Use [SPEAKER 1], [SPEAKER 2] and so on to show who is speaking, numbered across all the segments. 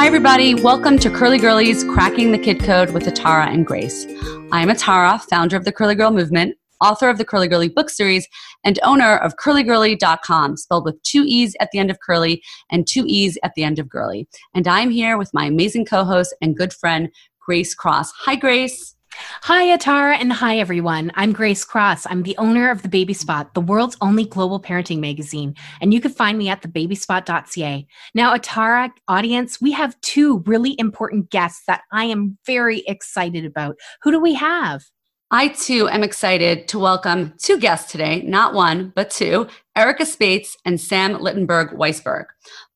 [SPEAKER 1] Hi, everybody. Welcome to Curly Girlies Cracking the Kid Code with Atara and Grace. I'm Atara, founder of the Curly Girl Movement, author of the Curly Girly book series, and owner of curleegirlee.com, spelled with two E's at the end of curly and two E's at the end of girly. And I'm here with my amazing co host and good friend, Grace Cross. Hi, Grace.
[SPEAKER 2] Hi, Atara, and hi, everyone. I'm Grace Cross. I'm the owner of The Baby Spot, the world's only global parenting magazine, and you can find me at thebabyspot.ca. Now, Atara audience, we have two really important guests that I am very excited about. Who do we have?
[SPEAKER 1] I too am excited to welcome two guests today, not one, but two, Erica Spates and Sam Littenberg Weisberg.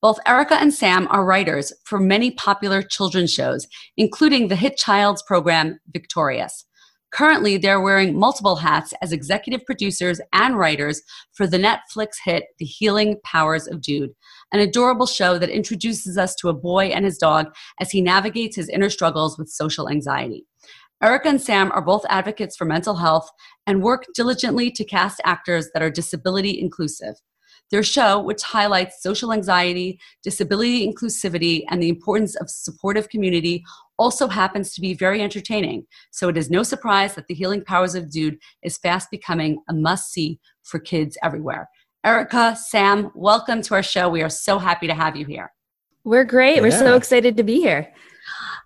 [SPEAKER 1] Both Erica and Sam are writers for many popular children's shows, including the hit child's program Victorious. Currently, they're wearing multiple hats as executive producers and writers for the Netflix hit The Healing Powers of Dude, an adorable show that introduces us to a boy and his dog as he navigates his inner struggles with social anxiety. Erica and Sam are both advocates for mental health and work diligently to cast actors that are disability inclusive. Their show, which highlights social anxiety, disability inclusivity, and the importance of supportive community, also happens to be very entertaining. So it is no surprise that The Healing Powers of Dude is fast becoming a must see for kids everywhere. Erica, Sam, welcome to our show. We are so happy to have you here.
[SPEAKER 3] We're great. Yeah. We're so excited to be here.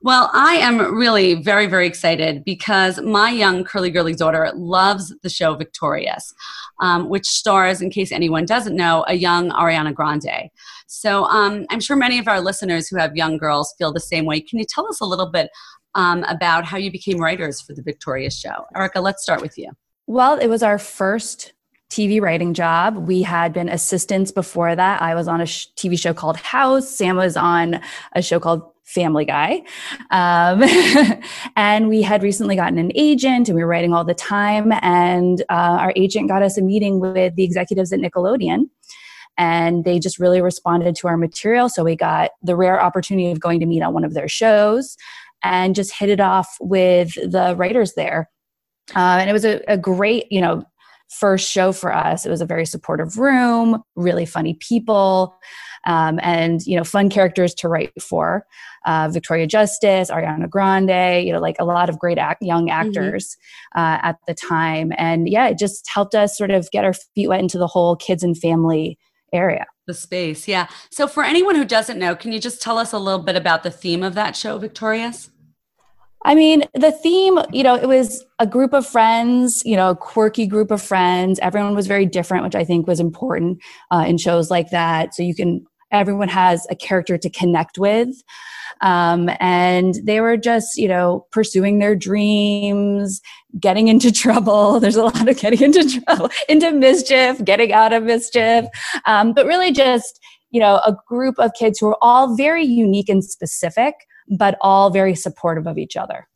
[SPEAKER 1] Well, I am really very, very excited because my young curly girly daughter loves the show Victorious, um, which stars, in case anyone doesn't know, a young Ariana Grande. So um, I'm sure many of our listeners who have young girls feel the same way. Can you tell us a little bit um, about how you became writers for the Victorious show? Erica, let's start with you.
[SPEAKER 3] Well, it was our first TV writing job. We had been assistants before that. I was on a sh- TV show called House. Sam was on a show called Family Guy. Um, and we had recently gotten an agent and we were writing all the time. And uh, our agent got us a meeting with the executives at Nickelodeon. And they just really responded to our material. So we got the rare opportunity of going to meet on one of their shows and just hit it off with the writers there. Uh, and it was a, a great, you know, first show for us. It was a very supportive room, really funny people, um, and you know, fun characters to write for. Uh, Victoria Justice, Ariana Grande, you know, like a lot of great act- young mm-hmm. actors mm-hmm. uh, at the time, and yeah, it just helped us sort of get our feet wet into the whole kids and family area.
[SPEAKER 1] The space, yeah. So, for anyone who doesn't know, can you just tell us a little bit about the theme of that show, Victorious?
[SPEAKER 3] I mean, the theme, you know, it was a group of friends, you know, a quirky group of friends. Everyone was very different, which I think was important uh, in shows like that. So you can, everyone has a character to connect with. Um, and they were just, you know, pursuing their dreams, getting into trouble. There's a lot of getting into trouble, into mischief, getting out of mischief, um, but really just, you know, a group of kids who are all very unique and specific but all very supportive of each other.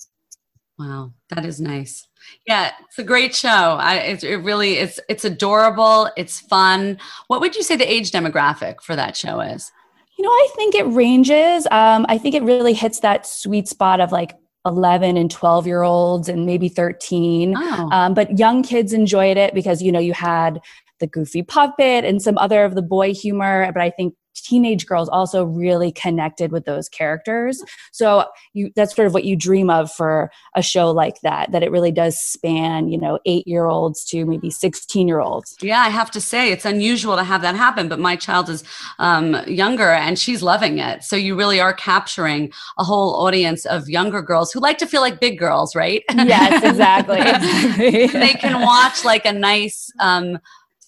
[SPEAKER 1] Wow, that is nice. Yeah, it's a great show. I, it, it really it's it's adorable. It's fun. What would you say the age demographic for that show is?
[SPEAKER 3] You know, I think it ranges. Um, I think it really hits that sweet spot of like 11 and 12 year olds and maybe 13. Oh. Um, but young kids enjoyed it because, you know, you had the goofy puppet and some other of the boy humor. But I think teenage girls also really connected with those characters. So you that's sort of what you dream of for a show like that that it really does span you know 8 year olds to maybe 16 year olds
[SPEAKER 1] yeah i have to say it's unusual to have that happen but my child is um, younger and she's loving it. So you really are capturing a whole audience of younger girls who like to feel like big girls right?
[SPEAKER 3] Yes exactly,
[SPEAKER 1] exactly. they can watch like a nice um,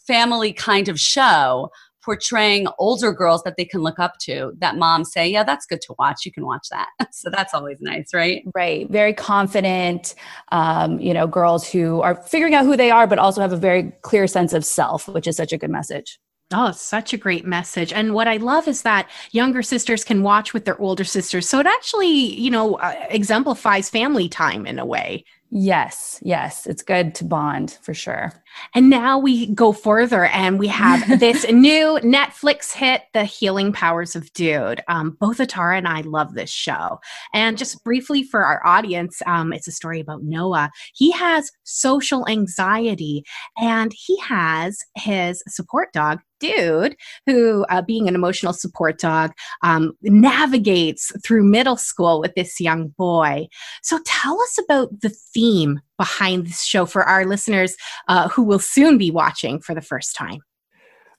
[SPEAKER 1] family kind of show portraying older girls that they can look up to that moms say yeah that's good to watch you can watch that so that's always nice right
[SPEAKER 3] right very confident um, you know girls who are figuring out who they are but also have a very clear sense of self which is such a good message
[SPEAKER 2] Oh, such a great message. And what I love is that younger sisters can watch with their older sisters. So it actually, you know, uh, exemplifies family time in a way.
[SPEAKER 3] Yes, yes, it's good to bond for sure.
[SPEAKER 2] And now we go further and we have this new Netflix hit, The Healing Powers of Dude. Um, both Atara and I love this show. And just briefly for our audience, um, it's a story about Noah. He has social anxiety and he has his support dog, dude who, uh, being an emotional support dog, um, navigates through middle school with this young boy. So tell us about the theme behind this show for our listeners uh, who will soon be watching for the first time.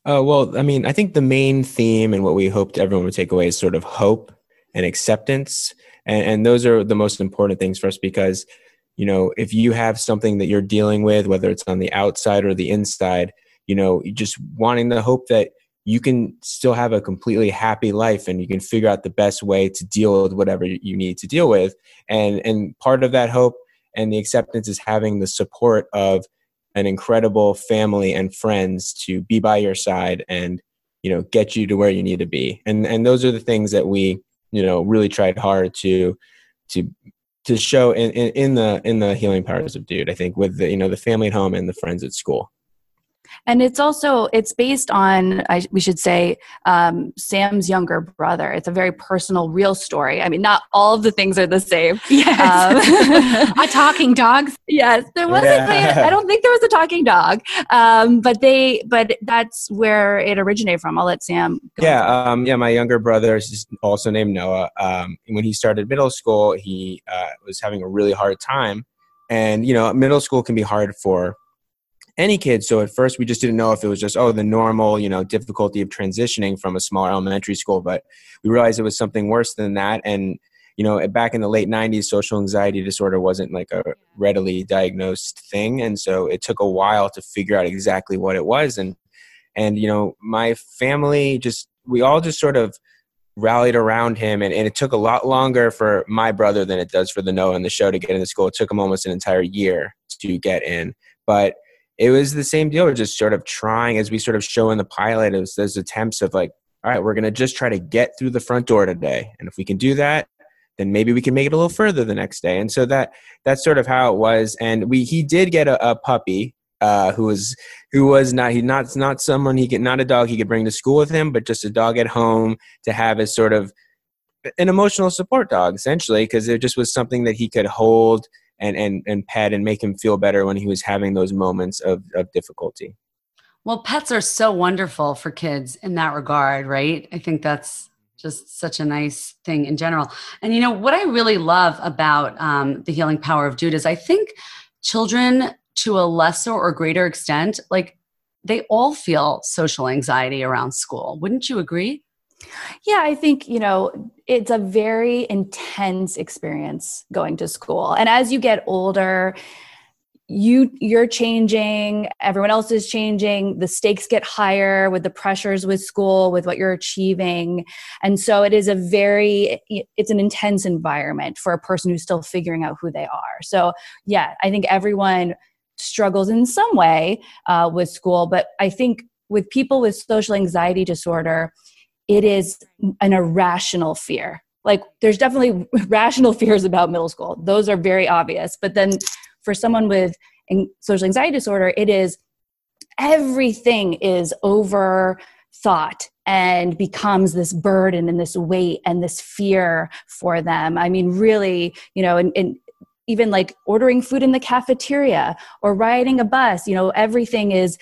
[SPEAKER 4] Uh, well, I mean, I think the main theme and what we hoped everyone would take away is sort of hope and acceptance. And, and those are the most important things for us because, you know, if you have something that you're dealing with, whether it's on the outside or the inside, you know just wanting the hope that you can still have a completely happy life and you can figure out the best way to deal with whatever you need to deal with and and part of that hope and the acceptance is having the support of an incredible family and friends to be by your side and you know get you to where you need to be. And and those are the things that we you know really tried hard to to to show in, in, in the in the healing powers of dude i think with the you know the family at home and the friends at school
[SPEAKER 3] and it's also it's based on I, we should say um, sam's younger brother. It's a very personal real story. I mean not all of the things are the same.
[SPEAKER 2] Yes. Um, a talking dog?
[SPEAKER 3] Yes there wasn't yeah. i don't think there was a talking dog. Um, but they but that's where it originated from. I'll let sam
[SPEAKER 4] yeah um, yeah my younger brother is also named noah. Um, when he started middle school he uh, was having a really hard time. And you know middle school can be hard for any kid. So at first we just didn't know if it was just, oh, the normal, you know, difficulty of transitioning from a smaller elementary school. But we realized it was something worse than that. And, you know, back in the late 90s, social anxiety disorder wasn't like a readily diagnosed thing. And so it took a while to figure out exactly what it was. And, and, you know, my family just, we all just sort of rallied around him and, and it took a lot longer for my brother than it does for the Noah and the show to get into school. It took him almost an entire year to get in. But it was the same deal. Just sort of trying as we sort of show in the pilot as those attempts of like, all right, we're going to just try to get through the front door today. And if we can do that, then maybe we can make it a little further the next day. And so that that's sort of how it was. And we he did get a, a puppy uh, who was who was not he not not someone he could not a dog he could bring to school with him, but just a dog at home to have as sort of an emotional support dog essentially because it just was something that he could hold and and and pet and make him feel better when he was having those moments of of difficulty.
[SPEAKER 1] Well, pets are so wonderful for kids in that regard, right? I think that's just such a nice thing in general. And you know what I really love about um, the healing power of Dude is I think children, to a lesser or greater extent, like they all feel social anxiety around school. Wouldn't you agree?
[SPEAKER 3] Yeah, I think, you know, it's a very intense experience going to school. And as you get older, you you're changing everyone else is changing the stakes get higher with the pressures with school with what you're achieving. And so it is a very it's an intense environment for a person who's still figuring out who they are. So yeah i think everyone struggles in some way uh, with school. But i think with people with social anxiety disorder it is an irrational fear. Like there's definitely rational fears about middle school. Those are very obvious. But then for someone with social anxiety disorder, it is everything is over thought and becomes this burden and this weight and this fear for them. I mean, really, you know, and, and even like ordering food in the cafeteria or riding a bus, you know, everything is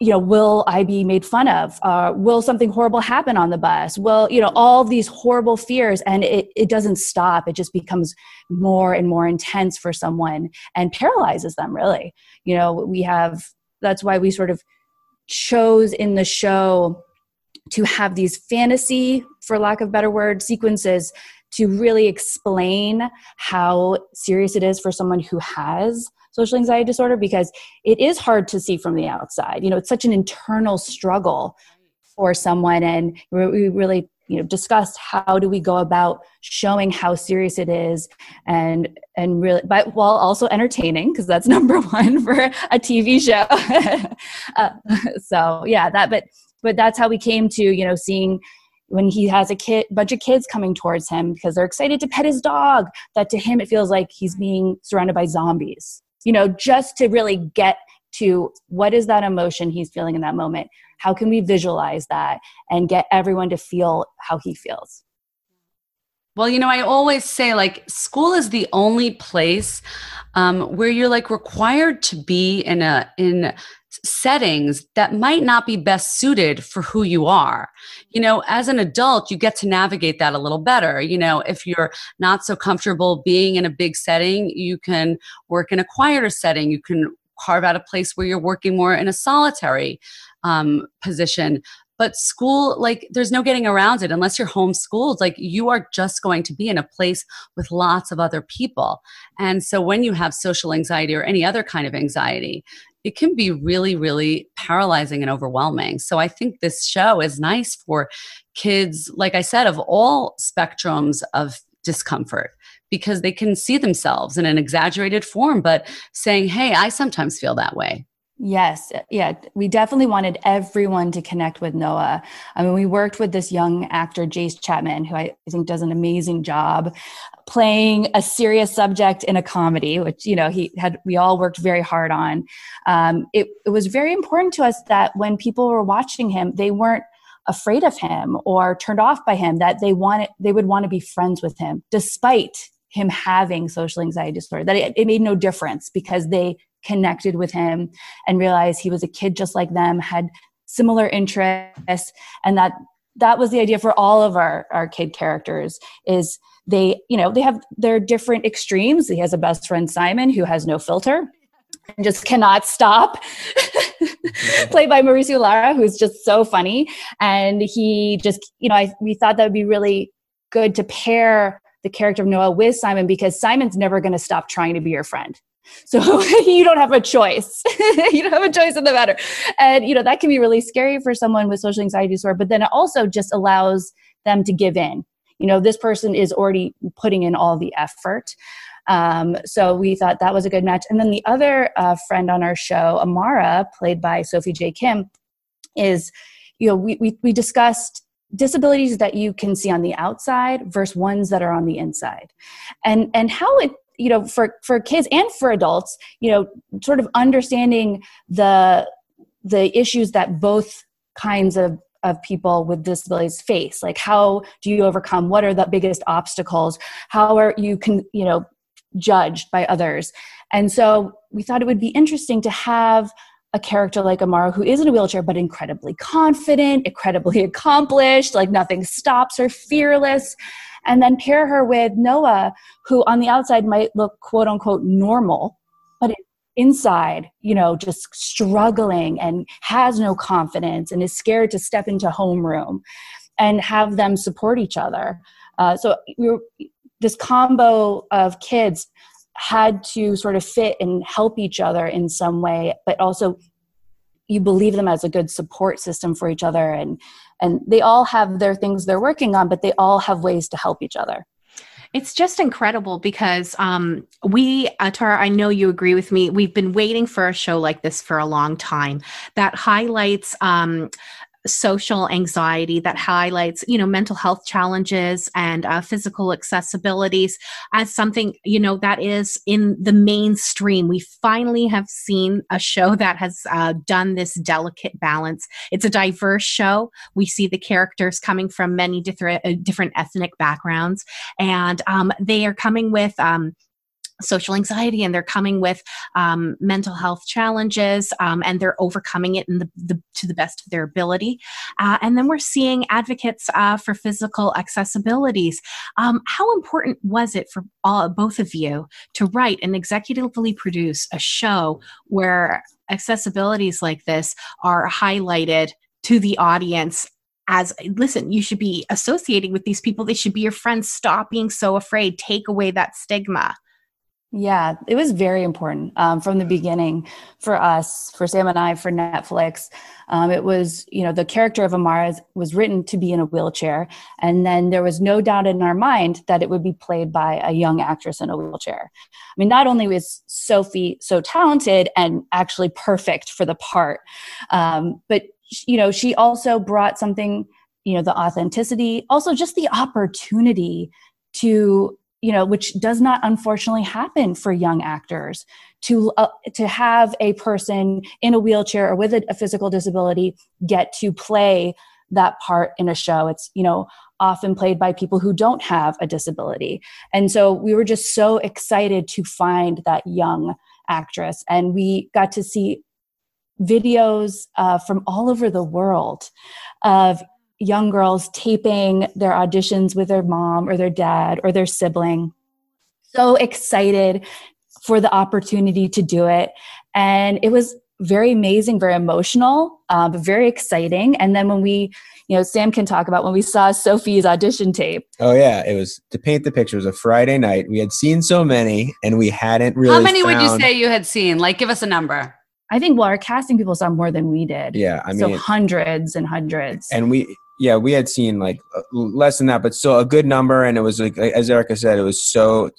[SPEAKER 3] you know will i be made fun of? Uh, will something horrible happen on the bus? Will you know all these horrible fears and it, it doesn't stop. It just becomes more and more intense for someone and paralyzes them really. You know we have that's why we sort of chose in the show to have these fantasy for lack of better word sequences to really explain how serious it is for someone who has social anxiety disorder because it is hard to see from the outside. You know, it's such an internal struggle for someone, and we really you know discussed how do we go about showing how serious it is and and really but while also entertaining because that's number one for a tv show uh, so yeah that but but that's how we came to you know seeing when he has a kid bunch of kids coming towards him because they're excited to pet his dog that to him it feels like he's being surrounded by zombies you know, just to really get to what is that emotion he's feeling in that moment? How can we visualize that and get everyone to feel how he feels?
[SPEAKER 1] Well, you know, I always say like school is the only place um, where you're like required to be in a in settings that might not be best suited for who you are. You know, as an adult, you get to navigate that a little better. You know, if you're not so comfortable being in a big setting, you can work in a quieter setting. You can carve out a place where you're working more in a solitary um, position but school like there's no getting around it unless you're homeschooled like you are just going to be in a place with lots of other people and so when you have social anxiety or any other kind of anxiety it can be really really paralyzing and overwhelming. So i think this show is nice for kids like i said of all spectrums of discomfort because they can see themselves in an exaggerated form but saying hey i sometimes feel that way
[SPEAKER 3] Yes, yeah, we definitely wanted everyone to connect with Noah. I mean, we worked with this young actor, Jace Chapman, who I think does an amazing job playing a serious subject in a comedy, which you know he had. We all worked very hard on. Um, it, it was very important to us that when people were watching him, they weren't afraid of him or turned off by him. That they wanted, they would want to be friends with him, despite him having social anxiety disorder. That it, it made no difference because they connected with him and realized he was a kid just like them, had similar interests, and that that was the idea for all of our our kid characters is they you know they have their different extremes. He has a best friend simon who has no filter and just cannot stop. Played by mauricio lara who's just so funny. And he just you know I, we thought that would be really good to pair the character of noah with simon because simon's never going to stop trying to be your friend so you don't have a choice. you don't have a choice in the matter. And, you know, that can be really scary for someone with social anxiety disorder, but then it also just allows them to give in. You know, this person is already putting in all the effort. Um, so we thought that was a good match. And then the other uh, friend on our show, Amara, played by Sophie J. Kim, is, you know, we, we, we discussed disabilities that you can see on the outside versus ones that are on the inside and and how it you know for for kids and for adults you know sort of understanding the the issues that both kinds of of people with disabilities face. Like how do you overcome? What are the biggest obstacles? How are you can you know judged by others? And so we thought it would be interesting to have a character like Amara who is in a wheelchair but incredibly confident, incredibly accomplished, like nothing stops her, fearless and then pair her with Noah, who on the outside might look quote unquote normal, but inside, you know, just struggling and has no confidence and is scared to step into homeroom and have them support each other. Uh, so this combo of kids had to sort of fit and help each other in some way, but also you believe them as a good support system for each other and and they all have their things they're working on but they all have ways to help each other
[SPEAKER 2] it's just incredible because um, we, Tara, I know you agree with me. We've been waiting for a show like this for a long time that highlights um, social anxiety that highlights you know mental health challenges and uh, physical accessibilities as something you know that is in the mainstream. We finally have seen a show that has uh, done this delicate balance. It's a diverse show. We see the characters coming from many different uh, different ethnic backgrounds and um, they are coming with um, social anxiety and they're coming with um, mental health challenges um, and they're overcoming it in the, the, to the best of their ability. Uh, and then we're seeing advocates uh, for physical accessibilities. Um, how important was it for all, both of you to write and executively produce a show where accessibilities like this are highlighted to the audience as listen you should be associating with these people. They should be your friends. Stop being so afraid. Take away that stigma
[SPEAKER 3] yeah, it was very important um, from the beginning for us, for Sam and I, for Netflix. Um, it was, you know, the character of Amara was written to be in a wheelchair. And then there was no doubt in our mind that it would be played by a young actress in a wheelchair. I mean, not only was Sophie so talented and actually perfect for the part, um, but, you know, she also brought something, you know, the authenticity, also just the opportunity to you know which does not unfortunately happen for young actors to uh, to have a person in a wheelchair or with a, a physical disability get to play that part in a show. It's you know often played by people who don't have a disability. And so we were just so excited to find that young actress. And we got to see videos uh, from all over the world of young girls taping their auditions with their mom or their dad or their sibling. So excited for the opportunity to do it. And it was very amazing, very emotional, uh, but very exciting. And then when we, you know, Sam can talk about when we saw Sophie's audition tape.
[SPEAKER 4] Oh yeah, it was to paint the picture. It was a Friday night. We had seen so many, and we hadn't really.
[SPEAKER 1] How many would you say you had seen? Like, give us a number.
[SPEAKER 3] I think well, our casting people saw more than we did.
[SPEAKER 4] Yeah, I mean,
[SPEAKER 3] so hundreds and hundreds.
[SPEAKER 4] and we yeah we had seen like uh, less than that but still a good number and it was like as erica said it was so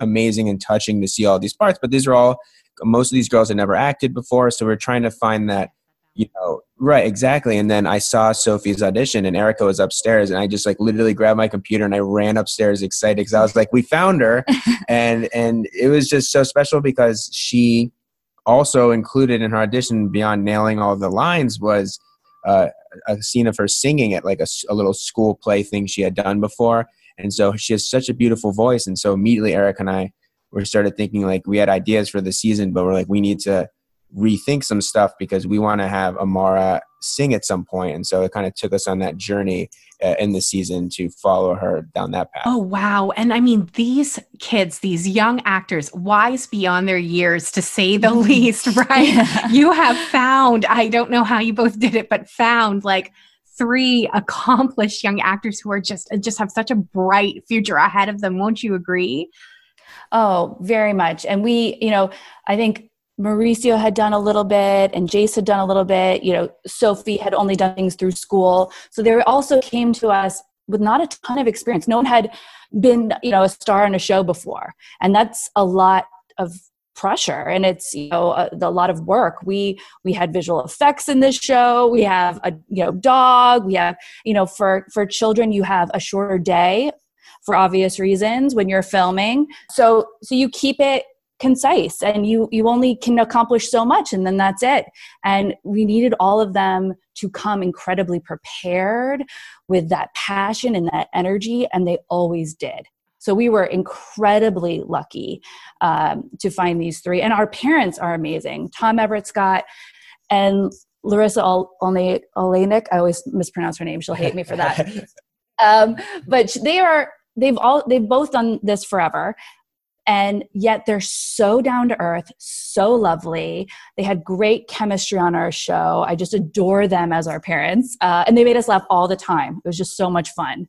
[SPEAKER 4] amazing and touching to see all these parts but these are all most of these girls had never acted before so we're trying to find that you know right exactly and then i saw sophie's audition and erica was upstairs and i just like literally grabbed my computer and i ran upstairs excited because i was like we found her and and it was just so special because she also included in her audition beyond nailing all the lines was uh, a scene of her singing at like a little school play thing she had done before. And so she has such a beautiful voice. And so immediately eric and i were started thinking like we had ideas for the season but we're like we need to rethink some stuff because we want to have amara sing at some point. And so it kind of took us on that journey uh, in the season to follow her down that path
[SPEAKER 2] Oh, wow. And I mean, these kids, these young actors, wise beyond their years, to say the least, right? you have found, I don't know how you both did it, but found like three accomplished young actors who are just just have such a bright future ahead of them won't you agree
[SPEAKER 3] Oh, very much. And we, you know, I think Mauricio had done a little bit and Jace had done a little bit. You know, Sophie had only done things through school. So they also came to us with not a ton of experience. No one had been, you know, a star on a show before. And that's a lot of pressure and it's you know a, a lot of work we we had visual effects in this show we have a you know dog we have you know for for children you have a shorter day for obvious reasons when you're filming so so you keep it concise and you you only can accomplish so much and then that's it. And we needed all of them to come incredibly prepared with that passion and that energy and they always did. So we were incredibly lucky um, to find these three and our parents are amazing. Tom everett scott and larissa Ol- Olne- olenek i always mispronounce her name she'll hate me for that. Um, but they are they've all they've both done this forever and yet they're so down to earth so lovely. They had great chemistry on our show. I just adore them as our parents. Uh, and they made us laugh all the time. It was just so much fun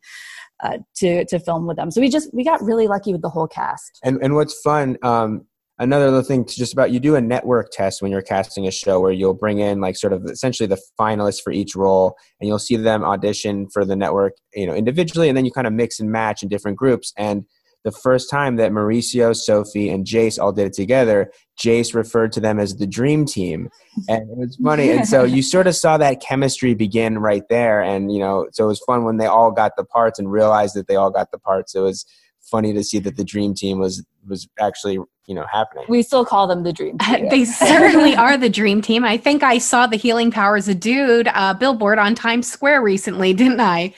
[SPEAKER 3] uh, to to film with them. So we just we got really lucky with the whole cast.
[SPEAKER 4] And and what's fun, um, another little thing just about you do a network test when you're casting a show where you'll bring in like sort of essentially the finalists for each role, and you'll see them audition for the network, you know, individually, and then you kind of mix and match in different groups. And the first time that Mauricio, Sophie, and Jace all did it together, Jace referred to them as the dream team, and it was funny. and so you sort of saw that chemistry begin right there, and you know, so it was fun when they all got the parts and realized that they all got the parts. It was funny to see that the dream team was was actually you know happening.
[SPEAKER 3] we still call them the dream team
[SPEAKER 2] they certainly are the dream team i think i saw the healing powers a dude uh, billboard on times square recently didn't i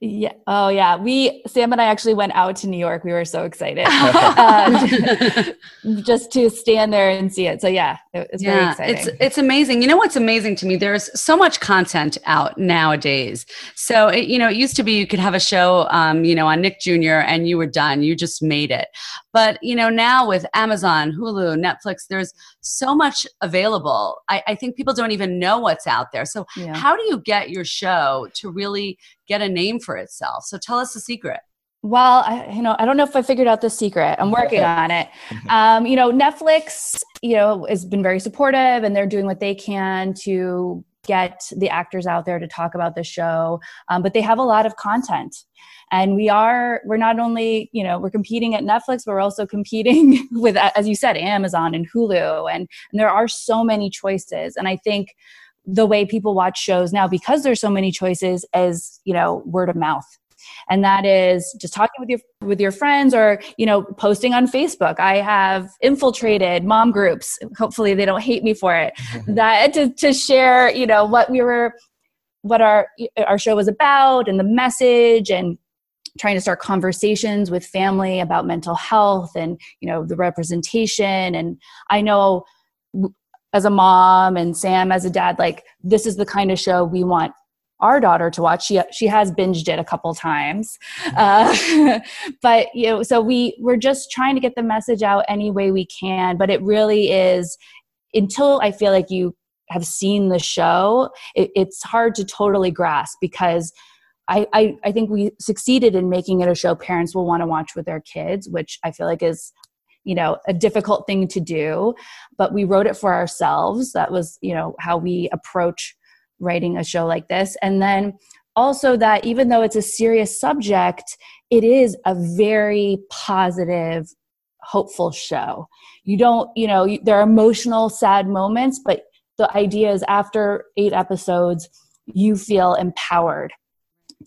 [SPEAKER 3] yeah oh yeah we sam and i actually went out to new york we were so excited uh, just to stand there and see it so yeah it, it's very
[SPEAKER 1] yeah,
[SPEAKER 3] exciting
[SPEAKER 1] it's it's amazing. You know what's amazing to me? There's so much content out nowadays. So it, you know, it used to be you could have a show, um, you know, on Nick Jr. and you were done. You just made it. But you know, now with Amazon, Hulu, Netflix, there's so much available. I, I think people don't even know what's out there. So
[SPEAKER 3] yeah.
[SPEAKER 1] how do you get your show to really get a name for itself? So tell us the secret.
[SPEAKER 3] Well, I, you know, I don't know if I figured out the secret. I'm working on it. Um, you know, Netflix, you know, has been very supportive, and they're doing what they can to get the actors out there to talk about the show. Um, but they have a lot of content, and we are we're not only you know we're competing at Netflix, but we're also competing with, as you said, Amazon and Hulu, and, and there are so many choices. And I think the way people watch shows now, because there's so many choices, is you know word of mouth and that is just talking with your with your friends or you know posting on facebook. I have infiltrated mom groups. Hopefully they don't hate me for it. Mm-hmm. That to, to share you know what we were what our our show was about and the message and trying to start conversations with family about mental health and you know the representation. And i know as a mom and sam as a dad like this is the kind of show we want our daughter to watch. She she has binged it a couple times, uh, but you know, so we we're just trying to get the message out any way we can. But it really is until I feel like you have seen the show, it, it's hard to totally grasp because. I, I, I think we succeeded in making it a show parents will want to watch with their kids, which I feel like is you know a difficult thing to do but we wrote it for ourselves that was you know how we approach writing a show like this. And then also that even though it's a serious subject, it is a very positive, hopeful show. You don't, you know, there are emotional, sad moments, but the idea is after eight episodes, you feel empowered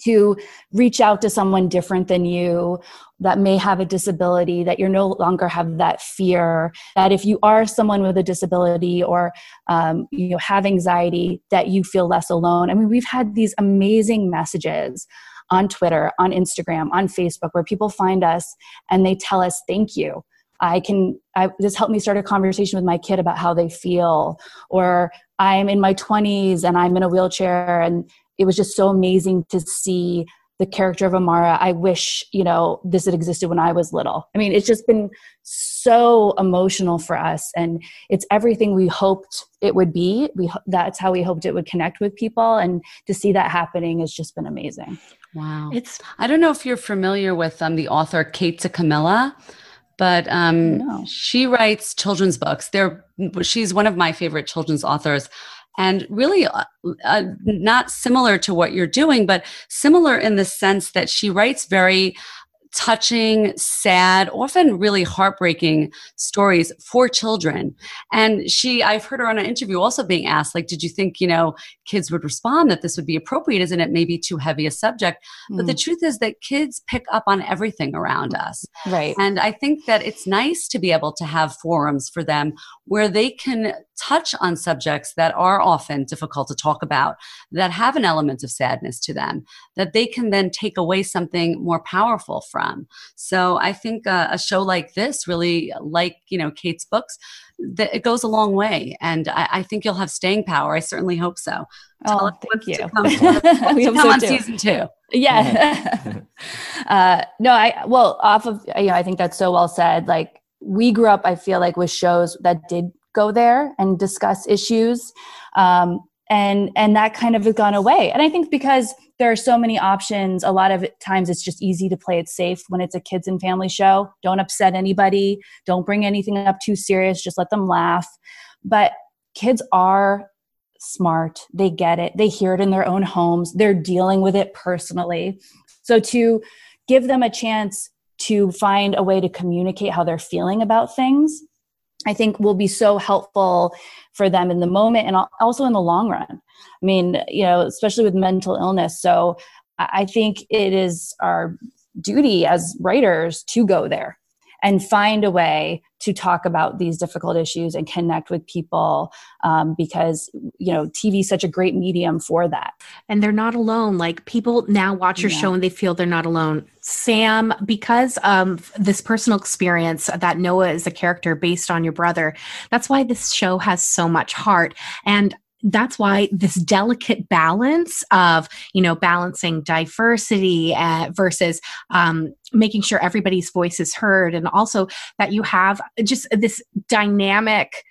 [SPEAKER 3] to reach out to someone different than you that may have a disability that you no longer have that fear that if you are someone with a disability or um, you know have anxiety that you feel less alone i mean we've had these amazing messages on twitter on instagram on facebook where people find us and they tell us thank you I can, I, this helped me start a conversation with my kid about how they feel. Or I'm in my 20s and I'm in a wheelchair and it was just so amazing to see the character of Amara. I wish, you know, this had existed when I was little. I mean, it's just been so emotional for us and it's everything we hoped it would be. We that's how we hoped it would connect with people and to see that happening has just been amazing.
[SPEAKER 1] Wow. It's I don't know if you're familiar with um, the author Kate DiCamillo, but um, no. she writes children's books. They're she's one of my favorite children's authors and really uh, uh, not similar to what you're doing, but similar in the sense that she writes very touching, sad, often really heartbreaking stories for children. And she, I've heard her on an interview also being asked, like, did you think, you know, kids would respond that this would be appropriate? Isn't it maybe too heavy a subject? Mm. But the hmm. truth is that kids pick up on everything around us.
[SPEAKER 3] Right.
[SPEAKER 1] And I think that it's nice to be able to have forums for them where they can touch on subjects that are often difficult to talk about, that have an element of sadness to them, that they can then take away something more powerful from. So I think uh, a show like this, really like, you know, Kate's books, that it goes a long way. And I, I think you'll have staying power. I certainly hope so.
[SPEAKER 3] Oh, thank you.
[SPEAKER 1] come, we come so on too. season two.
[SPEAKER 3] Yeah. uh, no, I, well, off of, you know, I think that's so well said. Like, we grew up, I feel like, with shows that did go there and discuss issues. Um, and and that kind of has gone away. And i think because there are so many options a lot of times it's just easy to play it safe when it's a kids and family show. Don't upset anybody. Don't bring anything up too serious. Just let them laugh. But kids are smart. They get it. They hear it in their own homes. They're dealing with it personally. So to give them a chance to find a way to communicate how they're feeling about things I think will be so helpful for them in the moment and also in the long run. I mean, you know, especially with mental illness. So I think it is our duty as writers to go there and find a way to talk about these difficult issues and connect with people um, because you know tv is such a great medium for that.
[SPEAKER 2] And they're not alone. Like people now watch your yeah. show and they feel they're not alone. Sam because of this personal experience that noah is a character based on your brother that's why this show has so much heart. And that's why this delicate balance of you know balancing diversity uh, versus um, making sure everybody's voice is heard and also that you have just this dynamic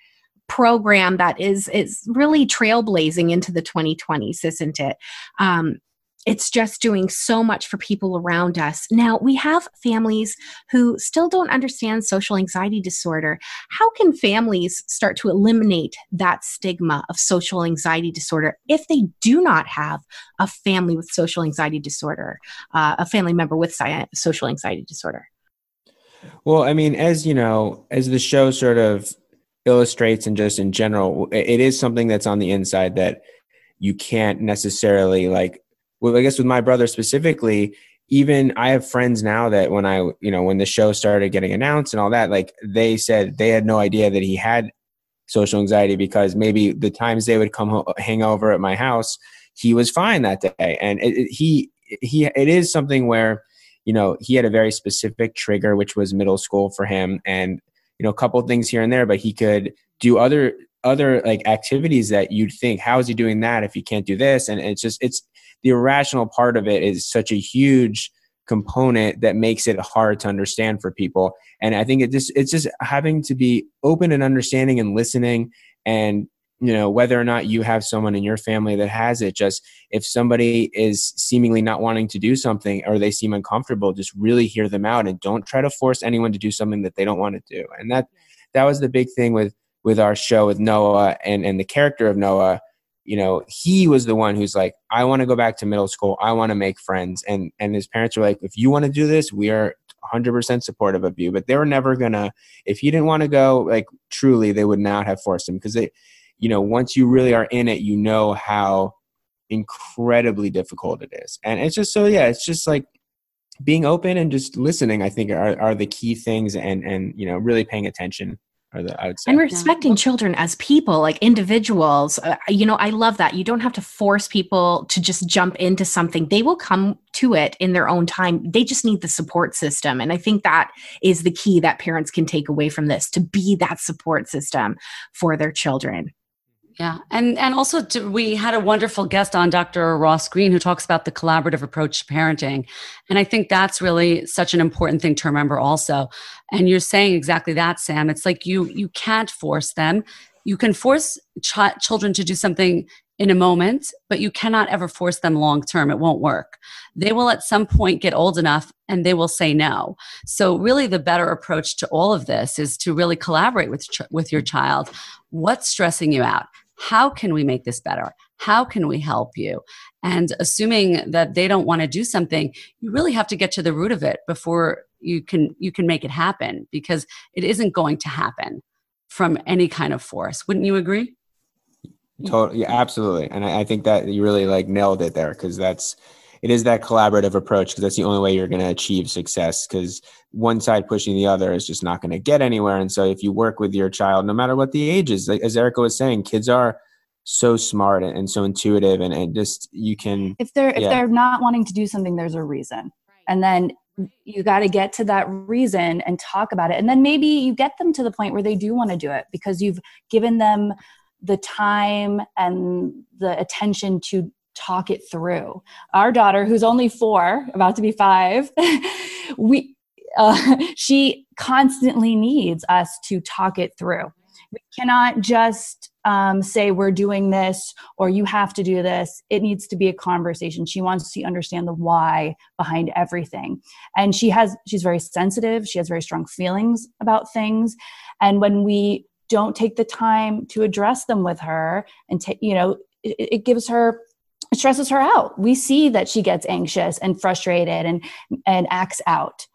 [SPEAKER 2] program that is is really trailblazing into the 2020s isn't it? Um, it's just doing so much for people around us. Now, we have families who still don't understand social anxiety disorder. How can families start to eliminate that stigma of social anxiety disorder if they do not have a family with social anxiety disorder, uh, a family member with social anxiety disorder?
[SPEAKER 4] Well, I mean, as you know, as the show sort of illustrates and just in general, it is something that's on the inside that you can't necessarily like well, I guess with my brother specifically, even I have friends now that when I, you know, when the show started getting announced and all that, like they said they had no idea that he had social anxiety because maybe the times they would come ho- hang over at my house, he was fine that day. And it, it, he, he, it is something where, you know, he had a very specific trigger, which was middle school for him. And, you know, a couple things here and there, but he could do other, other like activities that you'd think, how is he doing that if he can't do this? And it's just, it's, the irrational part of it is such a huge component that makes it hard to understand for people. And i think it just it's just having to be open and understanding and listening and you know whether or not you have someone in your family that has it. Just if somebody is seemingly not wanting to do something or they seem uncomfortable just really hear them out and don't try to force anyone to do something that they don't want to do. And that that was the big thing with with our show with noah and and the character of noah you know he was the one who's like i want to go back to middle school. I want to make friends. And and his parents were like if you want to do this we are 100% supportive of you. But they were never gonna if he didn't want to go like truly they would not have forced him. Because they you know once you really are in it you know how incredibly difficult it is. And it's just so yeah it's just like being open and just listening i think are, are the key things and and you know really paying attention I would say.
[SPEAKER 2] And respecting yeah. children as people, like individuals. Uh, you know, I love that. You don't have to force people to just jump into something. They will come to it in their own time. They just need the support system. And I think that is the key that parents can take away from this to be that support system for their children.
[SPEAKER 1] Yeah, and and also to, we had a wonderful guest on, Dr. Ross Greene who talks about the collaborative approach to parenting, and I think that's really such an important thing to remember. Also, and you're saying exactly that, Sam. It's like you you can't force them. You can force ch- children to do something in a moment, but you cannot ever force them long term. It won't work. They will at some point get old enough and they will say no. So, really, the better approach to all of this is to really collaborate with, ch- with your child. What's stressing you out? How can we make this better? How can we help you? And assuming that they don't want to do something, you really have to get to the root of it before you can you can make it happen because it isn't going to happen from any kind of force. Wouldn't you agree?
[SPEAKER 4] Totally, yeah, absolutely. And I, I think that you really like nailed it there because that's it is that collaborative approach because that's the only way you're going to achieve success because one side pushing the other is just not going to get anywhere. And so if you work with your child no matter what the age is like, as erica was saying kids are so smart and, so intuitive and, and just you can
[SPEAKER 3] if they're yeah. if they're not wanting to do something there's a reason. And then you got to get to that reason and talk about it. And then maybe you get them to the point where they do want to do it because you've given them the time and the attention to talk it through. Our daughter, who's only four, about to be five, we uh, she constantly needs us to talk it through. We cannot just um, say we're doing this or you have to do this. It needs to be a conversation. She wants to understand the why behind everything, and she has she's very sensitive. She has very strong feelings about things, and when we don't take the time to address them with her and take you know it, it gives her it stresses her out. We see that she gets anxious and frustrated and and acts out.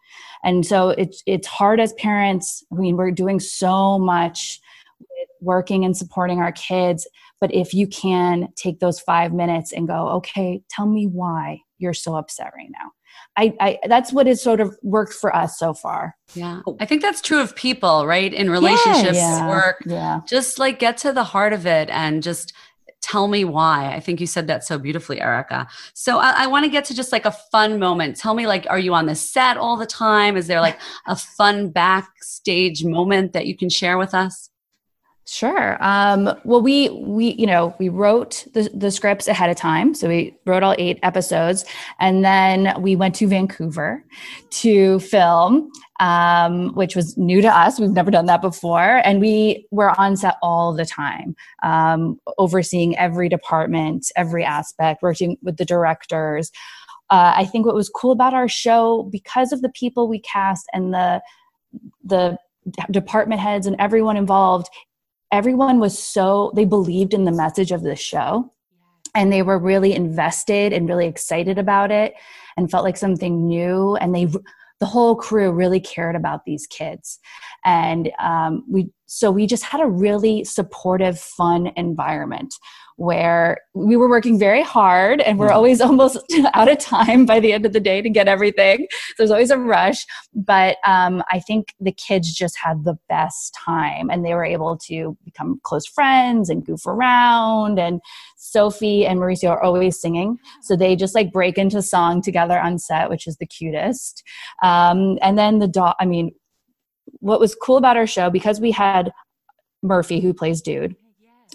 [SPEAKER 3] And so it's it's hard as parents. I mean, we're doing so much working and supporting our kids, but if you can take those 5 minutes and go, "Okay, tell me why you're so upset right now." I, I, that's what has sort of worked for us so far.
[SPEAKER 1] Yeah. I think that's true of people, right? In relationships,
[SPEAKER 3] yeah, yeah,
[SPEAKER 1] work.
[SPEAKER 3] Yeah.
[SPEAKER 1] Just like get to the heart of it and just tell me why. I think you said that so beautifully, Erica. So I, I want to get to just like a fun moment. Tell me, like, are you on the set all the time? Is there like a fun backstage moment that you can share with us?
[SPEAKER 3] Sure. Um, well, we we you know we wrote the the scripts ahead of time, so we wrote all eight episodes, and then we went to Vancouver to film, um, which was new to us. We've never done that before, and we were on set all the time, um, overseeing every department, every aspect, working with the directors. Uh, I think what was cool about our show because of the people we cast and the the department heads and everyone involved everyone was so they believed in the message of the show. And they were really invested and really excited about it and felt like something new. And they the whole crew really cared about these kids. And um, we so we just had a really supportive fun environment where we were working very hard and we're
[SPEAKER 4] Mhm.
[SPEAKER 3] always almost out of time by the end of the day to get everything. There's always a rush. But um, I think the kids just had the best time and they were able to become close friends and goof around. And Sophie and Mauricio are always singing. So they just like break into song together on set, which is the cutest. Um, and then the dog, I mean, what was cool about our show because we had Murphy who plays Dude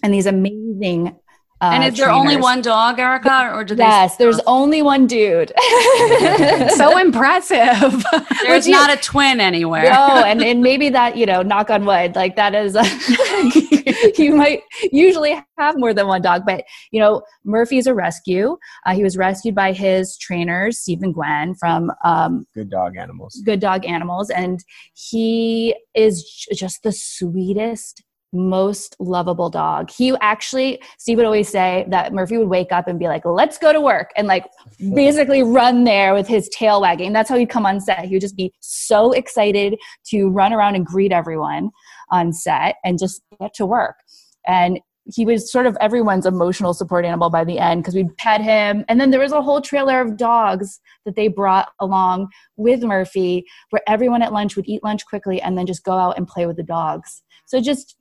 [SPEAKER 3] and these amazing. Uh,
[SPEAKER 1] and is there only one dog, Erica, or do they?
[SPEAKER 3] Yes, there's only one dude.
[SPEAKER 2] so impressive.
[SPEAKER 1] There's
[SPEAKER 3] Would you-
[SPEAKER 1] not a twin anywhere.
[SPEAKER 3] no, and, and maybe that, you know, knock on wood, like that is, you might usually have more than one dog, but, you know, Murphy's a rescue. Uh, he was rescued by his trainers, Steve and Gwen from um,
[SPEAKER 4] Good dog animals.
[SPEAKER 3] Good Dog Animals, and he is j- just the sweetest, most lovable dog. He actually, Steve would always say that Murphy would wake up and be like, "Let's go to work," and like basically run there with his tail wagging. That's how he'd come on set. He would just be so excited to run around and greet everyone on set and just get to work. And he was sort of everyone's emotional support animal by the end because we'd pet him. And then there was a whole trailer of dogs that they brought along with Murphy where everyone at lunch would eat lunch quickly and then just go out and play with the dogs. So just,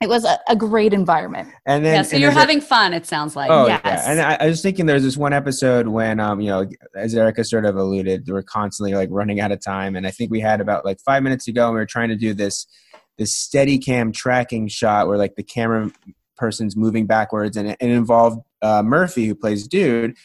[SPEAKER 3] it was a, a great environment.
[SPEAKER 4] And then
[SPEAKER 1] yeah, so
[SPEAKER 4] and
[SPEAKER 1] you're
[SPEAKER 4] there's a-
[SPEAKER 1] having fun. It sounds like.
[SPEAKER 4] Oh
[SPEAKER 3] Yes.
[SPEAKER 4] yeah, and I, I was thinking there's this one episode when um you know as Erica sort of alluded, we're constantly like running out of time, and I think we had about like five minutes to go, and we were trying to do this this steady cam tracking shot where like the camera person's moving backwards, and it, it involved uh, Murphy who plays dude,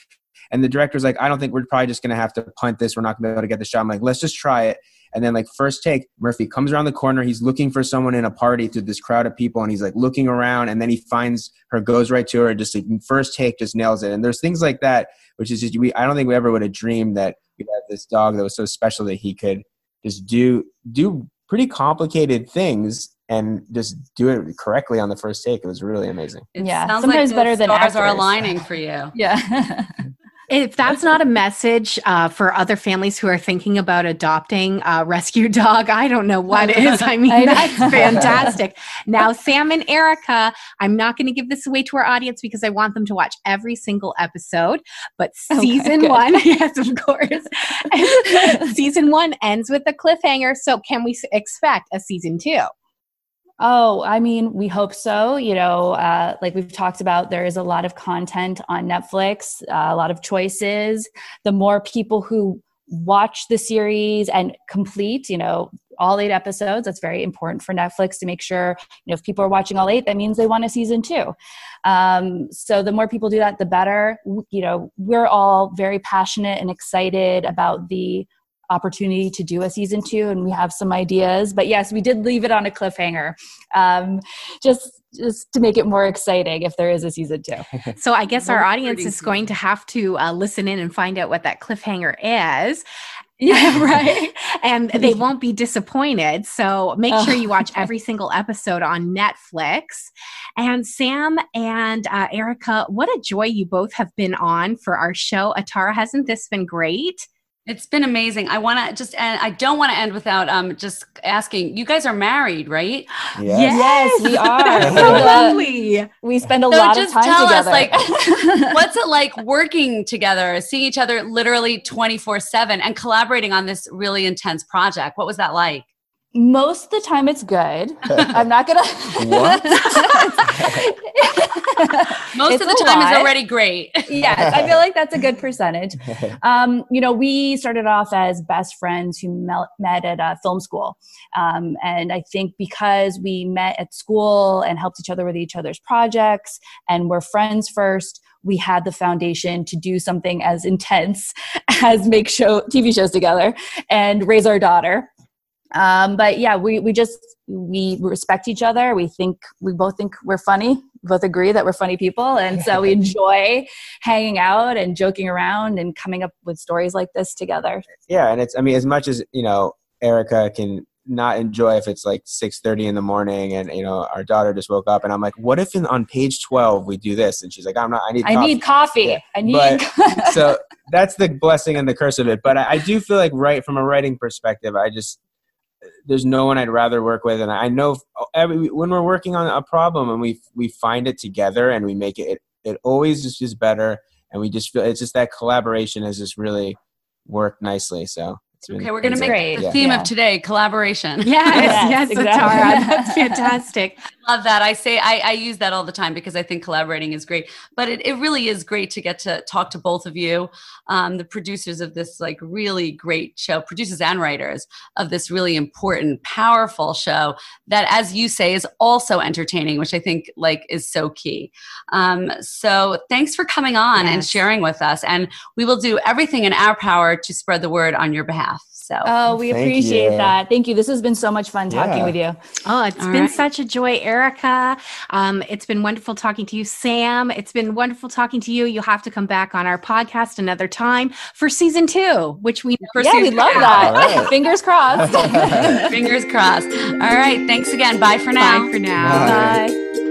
[SPEAKER 4] and the director's like, I don't think we're probably just gonna have to punt this. We're not gonna be able to get the shot. I'm like, let's just try it. And then like first take, Murphy comes around the corner. He's looking for someone in a party through this crowd of people, and he's like looking around, and then he finds her, goes right to her, and just like, first take just nails it. And there's things like that, which is just we. I don't think we ever would have dreamed that we'd have this dog that was so special that he could just do do pretty complicated things and just do it correctly on the first take. It was really amazing.
[SPEAKER 1] It
[SPEAKER 3] Yeah, sometimes
[SPEAKER 1] like
[SPEAKER 3] better than
[SPEAKER 1] stars are aligning for you.
[SPEAKER 3] Yeah.
[SPEAKER 2] If that's not a message uh, for other families who are thinking about adopting a rescue dog, I don't know what is. I mean,
[SPEAKER 3] I
[SPEAKER 2] that's fantastic. Now, Sam and Erica, I'm not going to give this away to our audience because I want them to watch every single episode. But season
[SPEAKER 3] good.
[SPEAKER 2] one, yes, of course, season one ends with a cliffhanger. So, can we expect a season two?
[SPEAKER 3] Oh, I mean, we hope so. You know, uh, like we've talked about, there is a lot of content on Netflix, uh, a lot of choices. The more people who watch the series and complete, you know, all eight episodes, that's very important for Netflix to make sure, you know, if people are watching all eight, that means they want a season two. Um, so the more people do that, the better. You know, we're all very passionate and excited about the opportunity to do a season two and we have some ideas but yes we did leave it on a cliffhanger um, just just to make it more exciting if there is a season two
[SPEAKER 2] So I guess our audience is going to have to uh, listen in and find out what that cliffhanger is.
[SPEAKER 3] Yeah.
[SPEAKER 2] right. And they won't be disappointed. So make sure you watch every single episode on Netflix. And Sam and uh, Erica, what a joy you both have been on for our show. Atara, hasn't this been great?
[SPEAKER 1] It's been amazing. I want to just, and I don't want to end without um just asking. You guys are married, right?
[SPEAKER 3] Yes, we are.
[SPEAKER 2] That's so
[SPEAKER 3] The-
[SPEAKER 2] lovely.
[SPEAKER 3] we spend a
[SPEAKER 1] So
[SPEAKER 3] lot of time But just
[SPEAKER 1] tell us, like, What's it like working together, seeing each other literally twenty four seven, and collaborating on this really intense project? What was that like?
[SPEAKER 3] Most of the time it's good i'm not gonna
[SPEAKER 4] What?
[SPEAKER 1] Most of the
[SPEAKER 3] a
[SPEAKER 1] time is already great.
[SPEAKER 3] yes i feel like that's a good percentage um, you know, we started off as best friends who met at uh, film school. Um, and I think because we met at school and helped each other with each other's projects and were friends first, we had the foundation to do something as intense as make show TV shows together and raise our daughter. Um, but yeah, we, we just, we respect each other. We think, we both think we're funny, both agree that we're funny people. And so we enjoy hanging out and joking around and coming up with stories like this together.
[SPEAKER 4] yeah and it's i mean as much as you know erica can not enjoy if it's like 6.30 in the morning and you know our daughter just woke up and i'm like what if in, on page 12 we do this and she's like i'm not i need
[SPEAKER 3] I
[SPEAKER 4] coffee.
[SPEAKER 3] need coffee.
[SPEAKER 4] Yeah.
[SPEAKER 3] I need.
[SPEAKER 4] But- so that's the blessing and the curse of it but I, I do feel like right from a writing perspective i just there's no one I'd rather work with, and I know every, when we're working on a problem and we we find it together and we make it, it, it always just is better, and we just feel it's just that collaboration has just really worked nicely. So
[SPEAKER 1] been, okay, we're going to make
[SPEAKER 3] great.
[SPEAKER 1] the theme
[SPEAKER 3] yeah.
[SPEAKER 1] of today collaboration.
[SPEAKER 2] Yes, yes,
[SPEAKER 3] yes
[SPEAKER 2] exactly.
[SPEAKER 3] exactly.
[SPEAKER 2] That's fantastic.
[SPEAKER 1] Love that. I say I, I, use that all the time because I think collaborating is great. But it, it really is great to get to talk to both of you, um, the producers of this like really great show, producers and writers of this really important, powerful show that, as you say, is also entertaining, which I think like is so key. Um, so thanks for coming on
[SPEAKER 3] yes.
[SPEAKER 1] and sharing with us, and we will do everything in our power to spread the word on your behalf. So,
[SPEAKER 3] oh, we
[SPEAKER 4] Thank
[SPEAKER 3] appreciate
[SPEAKER 4] you.
[SPEAKER 3] that. Thank you. This has been so much fun talking
[SPEAKER 4] Yeah.
[SPEAKER 3] with you.
[SPEAKER 2] Oh, it's
[SPEAKER 1] All
[SPEAKER 2] been
[SPEAKER 1] right.
[SPEAKER 2] such a joy, Erica. Um, it's been wonderful talking to you, Sam. It's been wonderful talking to you. You'll have to come back on our podcast another time for season two, which we
[SPEAKER 3] yeah, we love
[SPEAKER 1] two.
[SPEAKER 3] that.
[SPEAKER 4] All right.
[SPEAKER 3] Fingers crossed.
[SPEAKER 1] Fingers crossed. All right. Thanks again. Bye for now.
[SPEAKER 2] Bye for now.
[SPEAKER 4] Bye.
[SPEAKER 3] Bye.